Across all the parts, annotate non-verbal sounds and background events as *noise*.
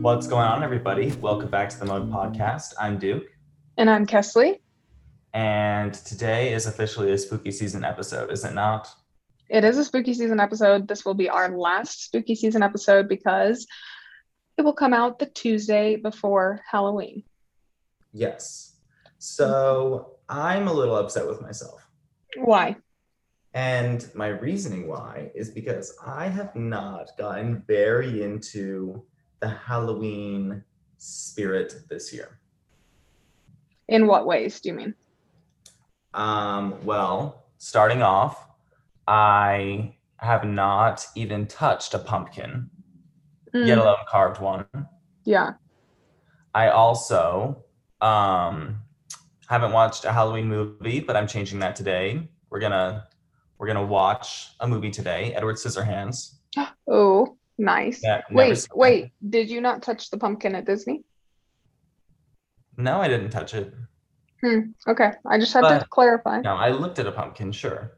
What's going on, everybody? Welcome back to the Mode Podcast. I'm Duke, And I'm Kaestle. and today is officially a spooky season episode, is it not? It is a spooky season episode. This will be our last spooky season episode because it will come out the Tuesday before Halloween. Yes. So I'm a little upset with myself. Why? And my reasoning why is because I have not gotten very into the Halloween spirit this year. In what ways do you mean? Um, well, starting off, I have not even touched a pumpkin, Mm, yet alone carved one. yeah. I also um, haven't watched a Halloween movie, but I'm changing that today. We're gonna we're gonna watch a movie today, Edward Scissorhands. *gasps* Oh, nice. Yeah, Wait, wait. Did you not touch the pumpkin at Disney? No, I didn't touch it. Hmm. Okay. I just had to clarify. No, I looked at a pumpkin, sure.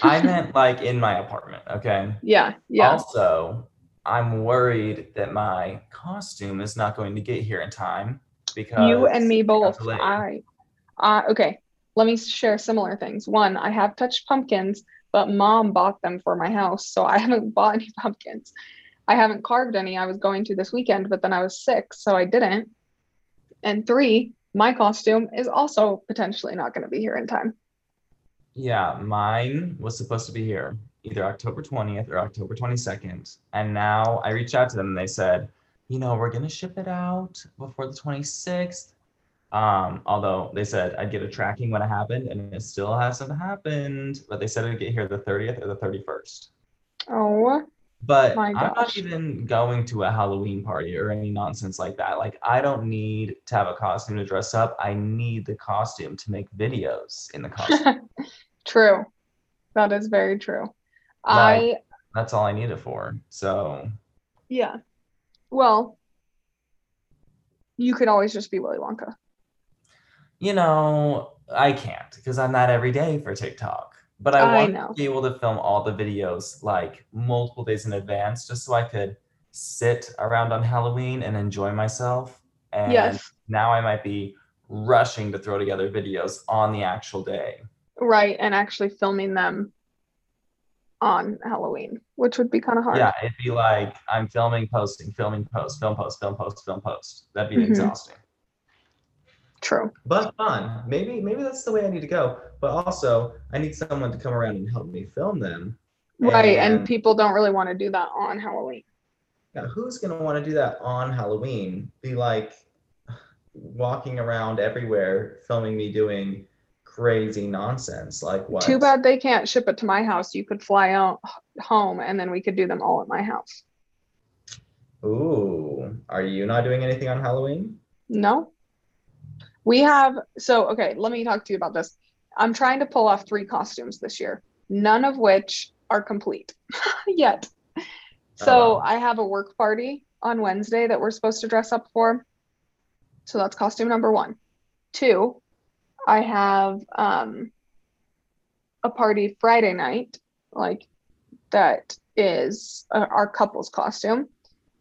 I meant *laughs* like in my apartment, okay? Yeah. Yeah. Also, I'm worried that my costume is not going to get here in time because you and me both. I, uh, okay. Let me share similar things. One, I have touched pumpkins, but mom bought them for my house, so I *laughs* haven't bought any pumpkins. I haven't carved any. I was going to this weekend, but then I was sick, so I didn't. And three, my costume is also potentially not going to be here in time. Yeah, mine was supposed to be here either October 20th or October 22nd. And now I reached out to them and they said, you know, we're going to ship it out before the 26th. Um, although they said I'd get a tracking when it happened and it still hasn't happened, but they said it'd get here the 30th or the 31st. Oh, But I'm not even going to a Halloween party or any nonsense like that. Like, I don't need to have a costume to dress up. I need the costume to make videos in the costume. *laughs* true. That is very true. I, That's all I need it for. So, yeah. Well, you could always just be Willy Wonka. you know, I can't because I'm not every day for TikTok. But I, I know. to be able to film all the videos like multiple days in advance just so I could sit around on Halloween and enjoy myself. And Yes. now I might be rushing to throw together videos on the actual day. Right, and actually filming them on Halloween, which would be kind of hard. Yeah, it'd be like I'm filming, posting, filming, post, film, post, film, post, film, post. That'd be Mhm. exhausting. True. But fun. Maybe maybe that's the way I need to go. But also, I need someone to come around and help me film them. Right, and And- people don't really want to do that on Halloween. Now, who's gonna want to do that on Halloween? Be like walking around everywhere, filming me doing crazy nonsense. Like what? Too bad they can't ship it to my house. You could fly out home and then we could do them all at my house. Ooh, are you not doing anything on Halloween? No. We have, so, okay, let me talk to you about this. I'm trying to pull off three costumes this year, none of which are complete *laughs* yet. So Oh. I have a work party on Wednesday that we're supposed to dress up for. So that's costume number one. Two, I have um, a party Friday night, like that is uh, our couple's costume.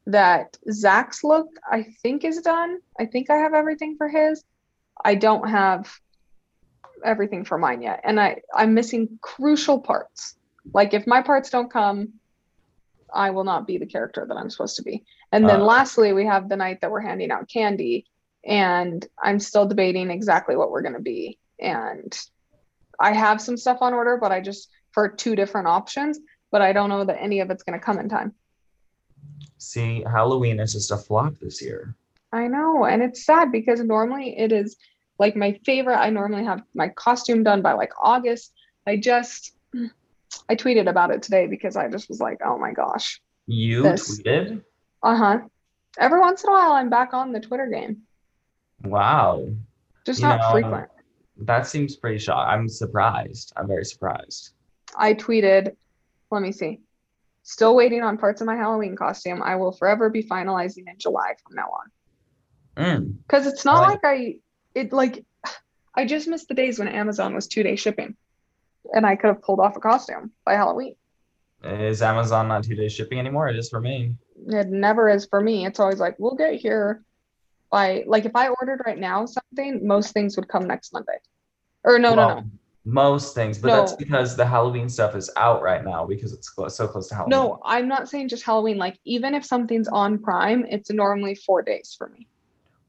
That Zach's look, I think, is done. I think I have everything for his. I don't have everything for mine yet, and I I'm missing crucial parts. Like if my parts don't come, I will not be the character that I'm supposed to be. And then Uh. lastly, we have the night that we're handing out candy, and I'm still debating exactly what we're going to be. And I have some stuff on order, but I just for two different options, but I don't know that any of it's going to come in time. See, Halloween is just a flop this year. I know, and it's sad because normally it is like my favorite. I normally have my costume done by like August. I just I tweeted about it today because I just was like, oh my gosh. You This- tweeted? Uh-huh. Every once in a while I'm back on the Twitter game. Wow. Just You not know, frequent. That seems pretty shocked. I'm surprised. I'm very surprised. I tweeted, let me see. Still waiting on parts of my Halloween costume. I will forever be finalizing in July from now on. Mm. Because it's not I like I it like I just missed the days when Amazon was two day shipping. And I could have pulled off a costume by Halloween. Is Amazon not two day shipping anymore? It is for me. It never is for me. It's always like, we'll get here by like if I ordered right now something, most things would come next Monday. Or no, no, no. Most things, but that's because the Halloween stuff is out right now because it's close, so close to Halloween. No, I'm not saying just Halloween. Like even if something's on Prime, it's normally four days for me.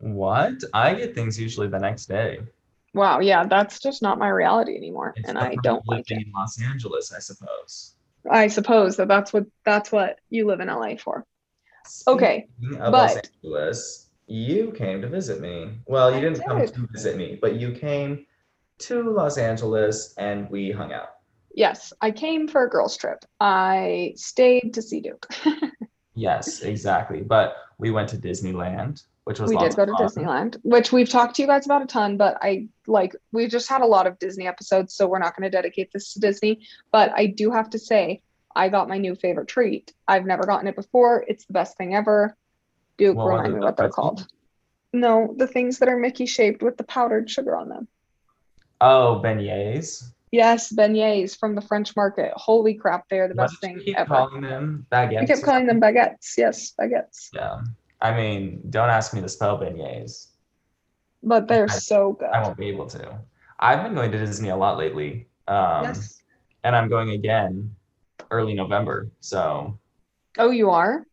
What? I get things usually the next day. Wow, yeah, that's just not my reality anymore, It's and I don't like it. in Los Angeles, I suppose. I suppose that that's what that's what you live in LA for. Okay, Speaking Los but- Angeles, you came to visit me. Well, you I didn't come to visit me, but you came to Los Angeles and we hung out. Yes, I came for a girls' trip. I stayed to see Duke. *laughs* Yes, exactly. But we went to Disneyland, which was we did go to fun. Disneyland, which we've talked to you guys about a ton, but I like we just had a lot of Disney episodes, so we're not going to dedicate this to Disney. But I do have to say, I got my new favorite treat. I've never gotten it before. It's the best thing ever. Duke, was remind me what they're called. No, the things that are Mickey shaped with the powdered sugar on them. Oh, beignets. Yes, beignets from the French market. Holy crap, they are the What best thing keep ever. calling them baguettes. I kept calling them baguettes. Yes, baguettes. Yeah. I mean, don't ask me to spell beignets. But they're I- so good. I won't be able to. I've been going to Disney a lot lately. Um, yes. and I'm going again early November. So Oh, you are?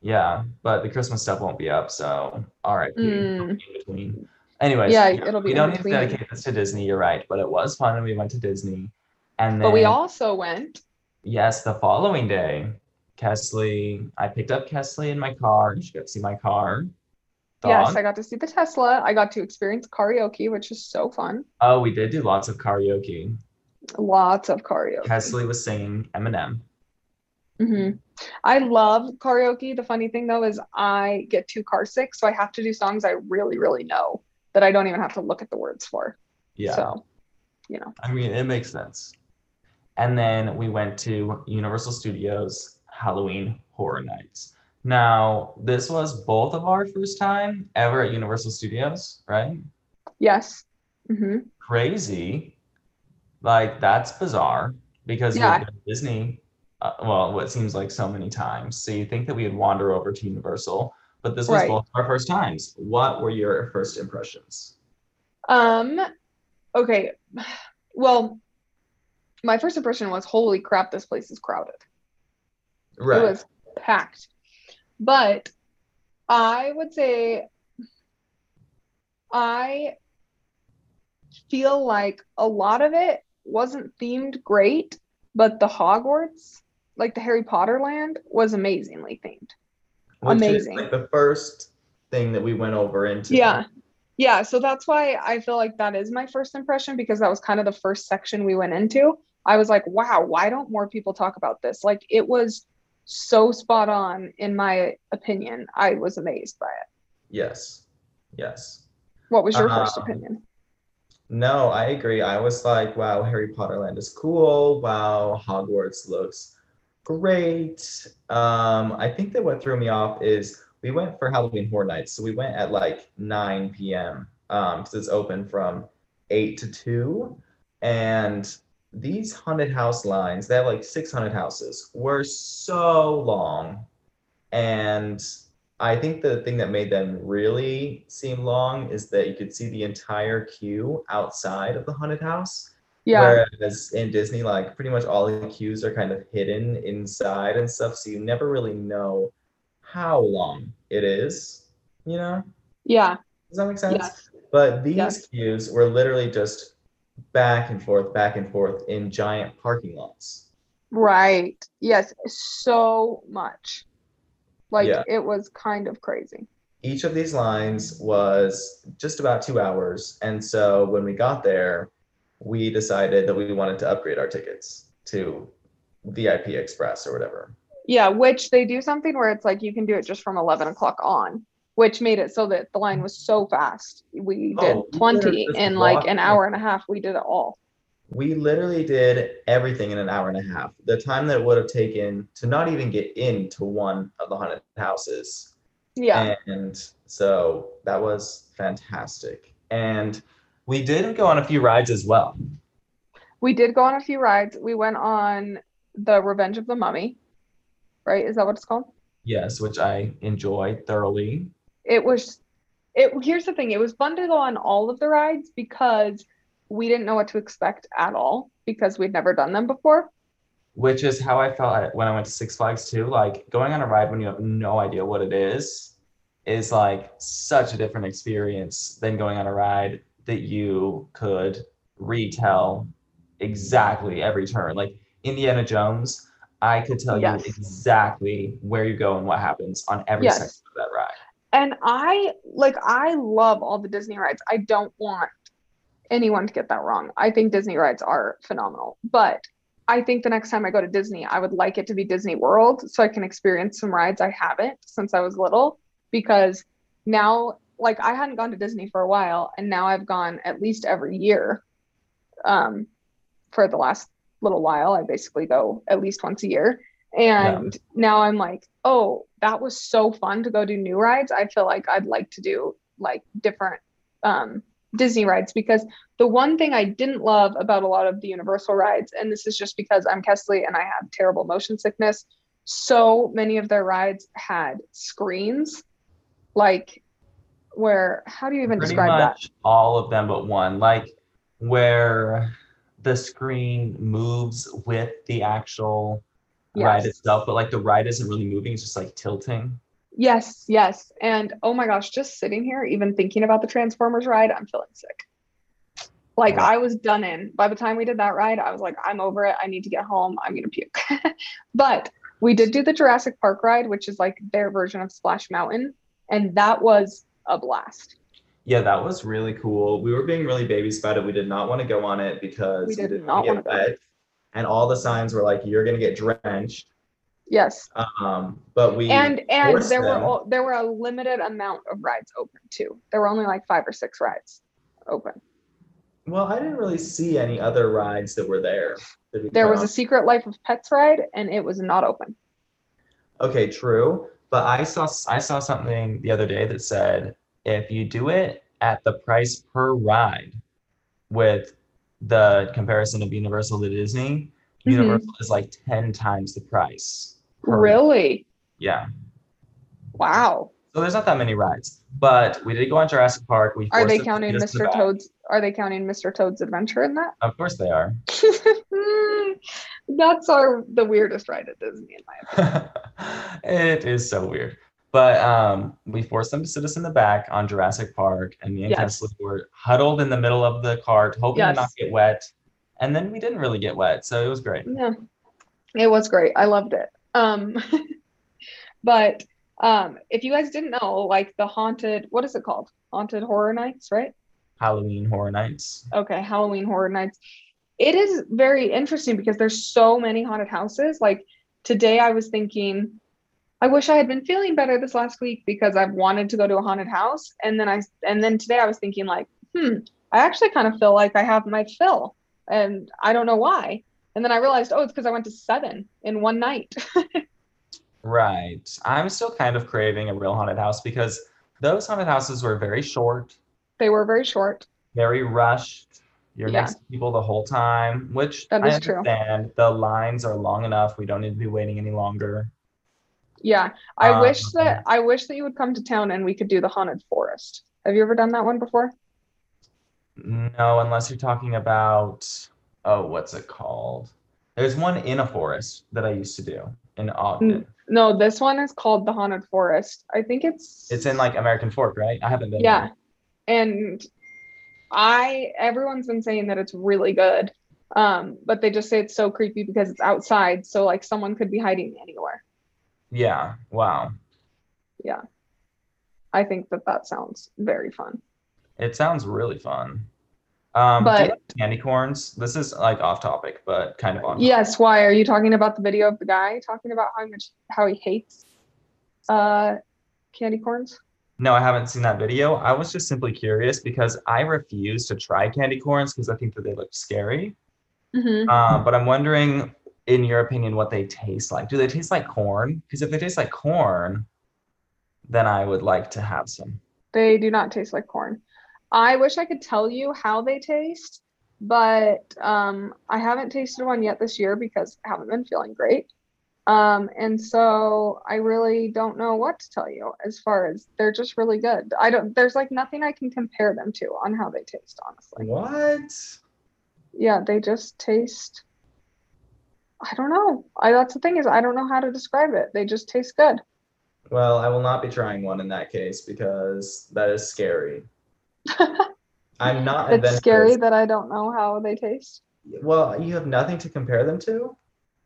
yeah, but the Christmas stuff won't be up. So all right. Mm. In between. Anyways, Yeah, it'll be we don't need to dedicate this to Disney. You're right, but it was fun and we went to Disney. And then But we also went. yes, the following day, Kaestle, I picked up Kaestle in my car. You should get to see my car. Yes, I got to see the Tesla. I got to experience karaoke, which is so fun. Oh, we did do lots of karaoke. Lots of karaoke. Kaestle was singing Eminem. Mm-hmm. I love karaoke. The funny thing though is I get too car sick, so I have to do songs I really, really know that I don't even have to look at the words for. Yeah. So, you know. I mean, it makes sense. And then we went to Universal Studios Halloween Horror Nights. Now, this was both of our first time ever at Universal Studios, right? Yes. hmm Crazy. Like, that's bizarre because Yeah. we've been to Disney, uh, well, what seems like so many times. So you think that we would wander over to Universal, but this was Right. both our first times. What were your first impressions? Um, okay. *sighs* Well, my first impression was holy crap, this place is crowded. It was packed. But I would say I feel like a lot of it wasn't themed great, but the Hogwarts, like the Harry Potter land, was amazingly themed. Which amazing. like the first thing that we went over into. Yeah. Yeah, so that's why I feel like that is my first impression because that was kind of the first section we went into. I was like, wow, why don't more people talk about this? Like it was so spot on in my opinion. I was amazed by it. Yes. Yes. What was your first Um, opinion? No, I agree. I was like, wow, Harry Potter Land is cool. Wow, Hogwarts looks great. Um, I think that what threw me off is we went for Halloween Horror Nights. So we went at like 9 p.m. Um, because it's open from 8 to 2. And these haunted house lines, they have like 600 houses, were so long. And I think the thing that made them really seem long is that you could see the entire queue outside of the haunted house. Yeah. Whereas in Disney, like pretty much all the queues are kind of hidden inside and stuff. So you never really know how long it is, you know? Yeah. Does that make sense? Yes. But these Yes. queues were literally just back and forth, back and forth in giant parking lots. Right. Yes. So much. Like Yeah. it was kind of crazy. Each of these lines was just about two hours. And so when we got there, we decided that we wanted to upgrade our tickets to VIP Express or whatever. Yeah, which they do something where it's like you can do it just from 11 o'clock on, which made it so that the line was so fast. We oh, did Oh, we 20 literally just in like an hour and a half. We did it all. We literally did everything in an hour and a half. The time that it would have taken to not even get into one of the haunted houses. Yeah. And so that was fantastic. And we did go on a few rides as well. We did go on a few rides. We went on the Revenge of the Mummy, right? Is that what it's called? Yes, which I enjoyed thoroughly. It was it here's the thing, it was fun to go on all of the rides because we didn't know what to expect at all because we'd never done them before. Which is how I felt when I went to Six Flags too. Like going on a ride when you have no idea what it is is like such a different experience than going on a ride that you could retell exactly every turn. Like Indiana Jones, I could tell Yes. you exactly where you go and what happens on every Yes. section of that. And I like I love all the Disney rides. I don't want anyone to get that wrong. I think Disney rides are phenomenal. But I think the next time I go to Disney, I would like it to be Disney World so I can experience some rides I haven't since I was little because now like I hadn't gone to Disney for a while and now I've gone at least every year. Um for the last little while. I basically go at least once a year. And now I'm like, oh, that was so fun to go do new rides. I feel like I'd like to do like different um, Disney rides because the one thing I didn't love about a lot of the Universal rides, and this is just because I'm Kaestle and I have terrible motion sickness, so many of their rides had screens, like where, how do you even Pretty describe that? all of them but one. Like where the screen moves with the actual ride itself, but like the ride isn't really moving, it's just like tilting. Yes, yes. And oh my gosh, just sitting here, even thinking about the Transformers ride, I'm feeling sick. Like I was done in. By the time we did that ride, I was like, I'm over it. I need to get home. I'm gonna puke. *laughs* but we did do the Jurassic Park ride, which is like their version of Splash Mountain, and that was a blast. Yeah, that was really cool. We were being really babies about it. We did not want to go on it because We did didn't not wanna wanna wet. And all the signs were like, you're gonna get drenched. Yes. Um, but we And and there were them. all, there were a limited amount of rides open too. There were only like five or six rides open. well, I didn't really see any other rides that were there. There was a. Secret Life of Pets ride, and it was not open. Okay, true. But I saw I saw something the other day that said if you do it at the price per ride with the comparison of Universal to Disney, Mhm. Universal is like 10 times the price. Really? Yeah. Wow. So there's not that many rides. But we did go on Jurassic Park. We Are they counting in the Mr. Toad's? Are they counting Mr. Toad's Adventure in that? Of course they are. *laughs* That's our the weirdest ride at Disney in my opinion. *laughs* it is so weird. But um, we forced them to sit us in the back on Jurassic Park, and me and Yes. Kaestle were huddled in the middle of the cart, hoping to not get wet. And then we didn't really get wet, so it was great. Yeah, it was great. I loved it. Um, *laughs* but um, if you guys didn't know, like the haunted, what is it called? Haunted Horror Nights, right? Halloween Horror Nights. Okay, Halloween Horror Nights. It is very interesting because there's so many haunted houses. Like today, I was thinking, I wish I had been feeling better this last week because I've wanted to go to a haunted house. And then I, and then today I was thinking like, hmm, I actually kind of feel like I have my fill, and I don't know why. And then I realized, oh, it's because I went to seven in one night. *laughs* Right. I'm still kind of craving a real haunted house because those haunted houses were very short, they were very short. very rushed. You're Yeah. next to people the whole time, which that is I is true. understand. The lines are long enough. We don't need to be waiting any longer. Yeah, I wish Um, that I wish that you would come to town and we could do the haunted forest. Have you ever done that one before? No, unless you're talking about oh, what's it called? There's one in a forest that I used to do in Ogden. No, this one is called the haunted forest. I think it's It's in like American Fork, right? I haven't been. yeah, there. and I everyone's been saying that it's really good, um, but they just say it's so creepy because it's outside, so like someone could be hiding anywhere. Yeah. Wow. Yeah. I think that that sounds very fun. It sounds really fun. Um, But- like candy corns. This is like off topic, but kind of on. Yes, why are you talking about the video of the guy talking about how much how he hates uh candy corns? No, I haven't seen that video. I was just simply curious because I refuse to try candy corns because I think that they look scary. Mm-hmm. Um, but I'm wondering, in your opinion, what they taste like. Do they taste like corn? Because if they taste like corn, then I would like to have some. They do not taste like corn. I wish I could tell you how they taste, but um, I haven't tasted one yet this year because I haven't been feeling great. Um, and so I really don't know what to tell you as far as they're just really good. I don't, there's like nothing I can compare them to on how they taste, honestly. What? Yeah, they just taste, I don't know. I, that's the thing is, I don't know how to describe it. They just taste good. Well, I will not be trying one in that case because that is scary. *laughs* I'm not It's scary that I don't know how they taste. Well, you have nothing to compare them to?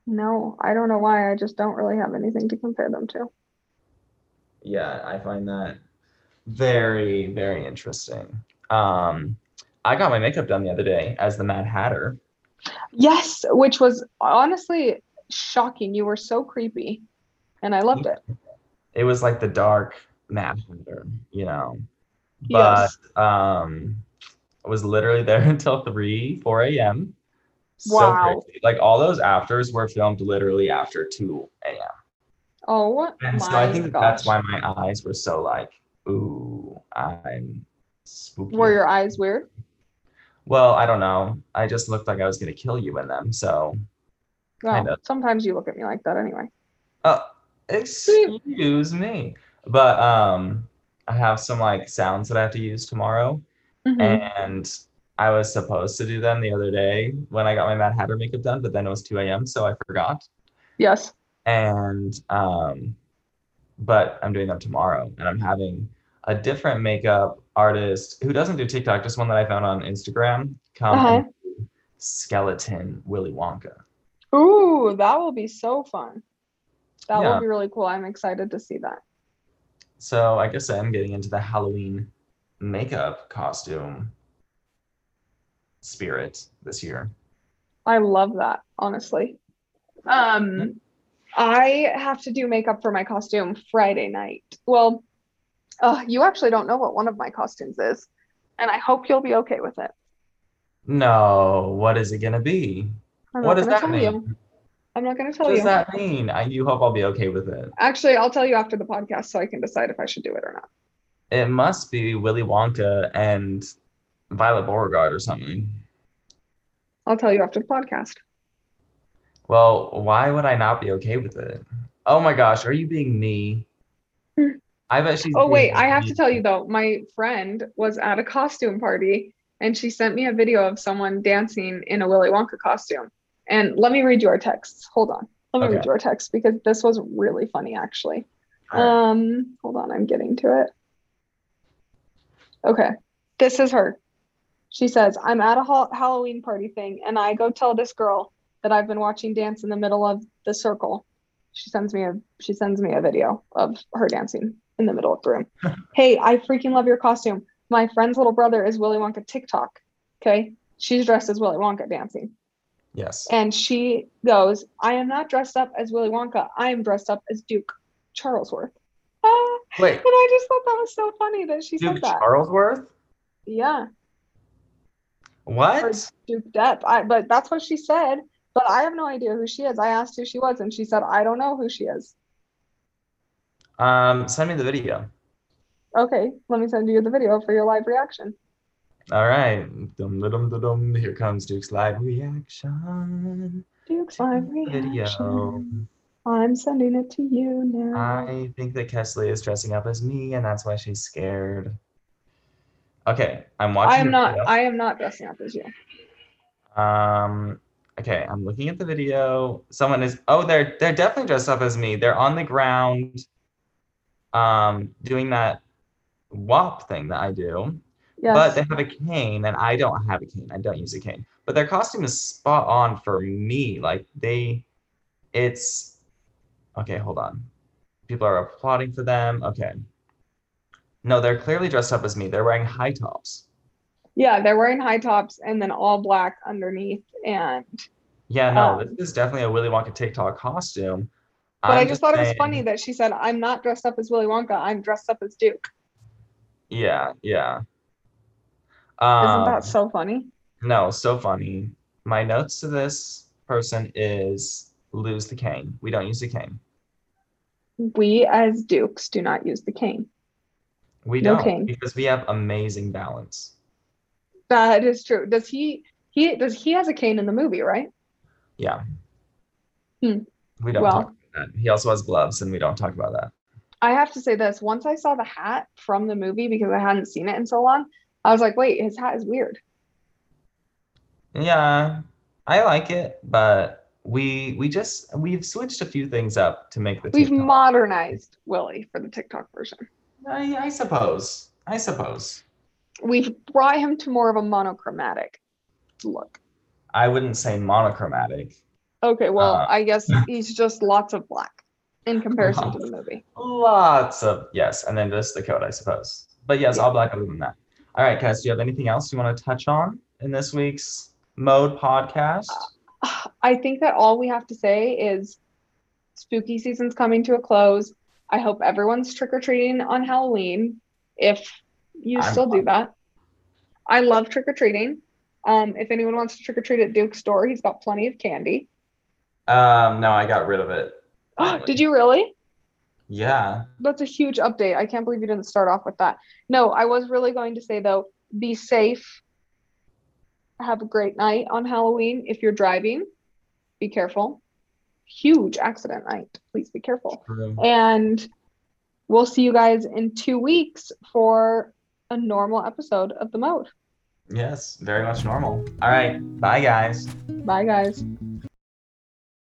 No, I don't know why. I just don't really have anything to compare them to. Yeah, I find that very, very interesting. Um, I got my makeup done the other day as the Mad Hatter. Yes, which was honestly shocking. You were so creepy, and I loved it. It was like the dark Mad Hatter, you know. But Yes. um I was literally there *laughs* until 3, 4 a.m. So Wow. crazy. Like all those afters were filmed literally after 2 a.m. Oh And so I think that's why my eyes were so like, ooh, I'm spooky. Were your eyes weird? Well, I don't know. I just looked like I was gonna kill you in them. So, No. Kinda. Sometimes you look at me like that anyway. oh, excuse me. But um, I have some like sounds that I have to use tomorrow, Mhm. and I was supposed to do them the other day when I got my Mad Hatter makeup done, but then it was 2 a.m., so I forgot. Yes. And um, but I'm doing them tomorrow, and I'm having a different makeup artist who doesn't do TikTok, just one that I found on Instagram, come Uh-huh. skeleton Willy Wonka. Ooh, that will be so fun. That Yeah. will be really cool. I'm excited to see that. So I guess I'm getting into the Halloween makeup costume spirit this year. I love that, honestly. Um, I have to do makeup for my costume Friday night. Well, uh, you actually don't know what one of my costumes is, and I hope you'll be okay with it. No, what is it gonna be? I'm What does that mean? you. I'm not gonna tell you. What does that mean? I you hope I'll be okay with it. Actually, I'll tell you after the podcast so I can decide if I should do it or not. It must be Willy Wonka and Violet Beauregarde or something. I'll tell you after the podcast. Well, why would I not be okay with it? Oh my gosh, are you being me? I bet she's. Oh wait, I have to tell you though, my friend was at a costume party and she sent me a video of someone dancing in a Willy Wonka costume. And let me read you our texts. Hold on. Let me read Okay. you our text because this was really funny actually. All right. Um, hold on, I'm getting to it. Okay, this is her. She says, I'm at a ha- Halloween party thing and I go tell this girl that I've been watching dance in the middle of the circle. She sends me a she sends me a video of her dancing in the middle of the room. *laughs* hey, I freaking love your costume. My friend's little brother is Willy Wonka TikTok. Okay. She's dressed as Willy Wonka dancing. Yes. And she goes, I am not dressed up as Willy Wonka. I am dressed up as Duke Charlesworth. Ah, Wait, and I just thought that was so funny that she Duke said that. Charlesworth? Yeah, or What? Duke Depp. I, but that's what she said. But I have no idea who she is. I asked who she was, and she said, I don't know who she is. Um, send me the video. Okay, let me send you the video for your live reaction. All right. Dum dum dum dum. Here comes Duke's live reaction. Duke's live reaction. Video. I'm sending it to you now. I think that Kaestle is dressing up as me, and that's why she's scared. Okay, I'm watching. I am not. video. I am not dressing up as you. Um. Okay, I'm looking at the video. Someone is. Oh, they're they're definitely dressed up as me. They're on the ground, um, doing that WAP thing that I do. Yes. But they have a cane, and I don't have a cane. I don't use a cane. But their costume is spot on for me. Like they, it's okay. Hold on. People are applauding for them. Okay. No, they're clearly dressed up as me. They're wearing high tops. yeah, they're wearing high tops and then all black underneath. And Yeah, no, Um, this is definitely a Willy Wonka TikTok costume. But i I'm just thought it was funny that she said, "I'm not dressed up as Willy Wonka. I'm dressed up as Duke." Yeah, yeah. Isn't Um, that so funny? no, so funny. My notes to this person is lose the cane. We don't use the cane. We as Dukes do not use the cane. We No don't cane. because we have amazing balance. That is true. Does he? He does. He has a cane in the movie, right? Yeah. Hmm. We don't Well, that. He also has gloves, and we don't talk about that. I have to say this. Once I saw the hat from the movie because I hadn't seen it in so long, I was like, wait, his hat is weird. Yeah, I like it, but we we just we've switched a few things up to make the We've TikTok. modernized Willy for the TikTok version. I, I suppose. I suppose. We've brought him to more of a monochromatic look. I wouldn't say monochromatic. Okay, well, Uh. I guess *laughs* he's just lots of black in comparison to the movie. Lots of yes, and then just the coat, I suppose. But yes, Yeah. all black other than that. All right, guys, do you have anything else you want to touch on in this week's mode podcast? I think that all we have to say is spooky season's coming to a close. I hope everyone's trick or treating on Halloween if you I'm still do that. I love trick or treating. Um, if anyone wants to trick or treat at Duke's store, he's got plenty of candy. Um, no, I got rid of it. *gasps* Did you really? Yeah. That's a huge update. I can't believe you didn't start off with that. No, I was really going to say though, be safe. Have a great night on Halloween. If you're driving, be careful. Huge accident night. Please be careful. True. And we'll see you guys in two weeks for a normal episode of The Mode. Yes, very much normal. All right. Bye, guys. Bye, guys.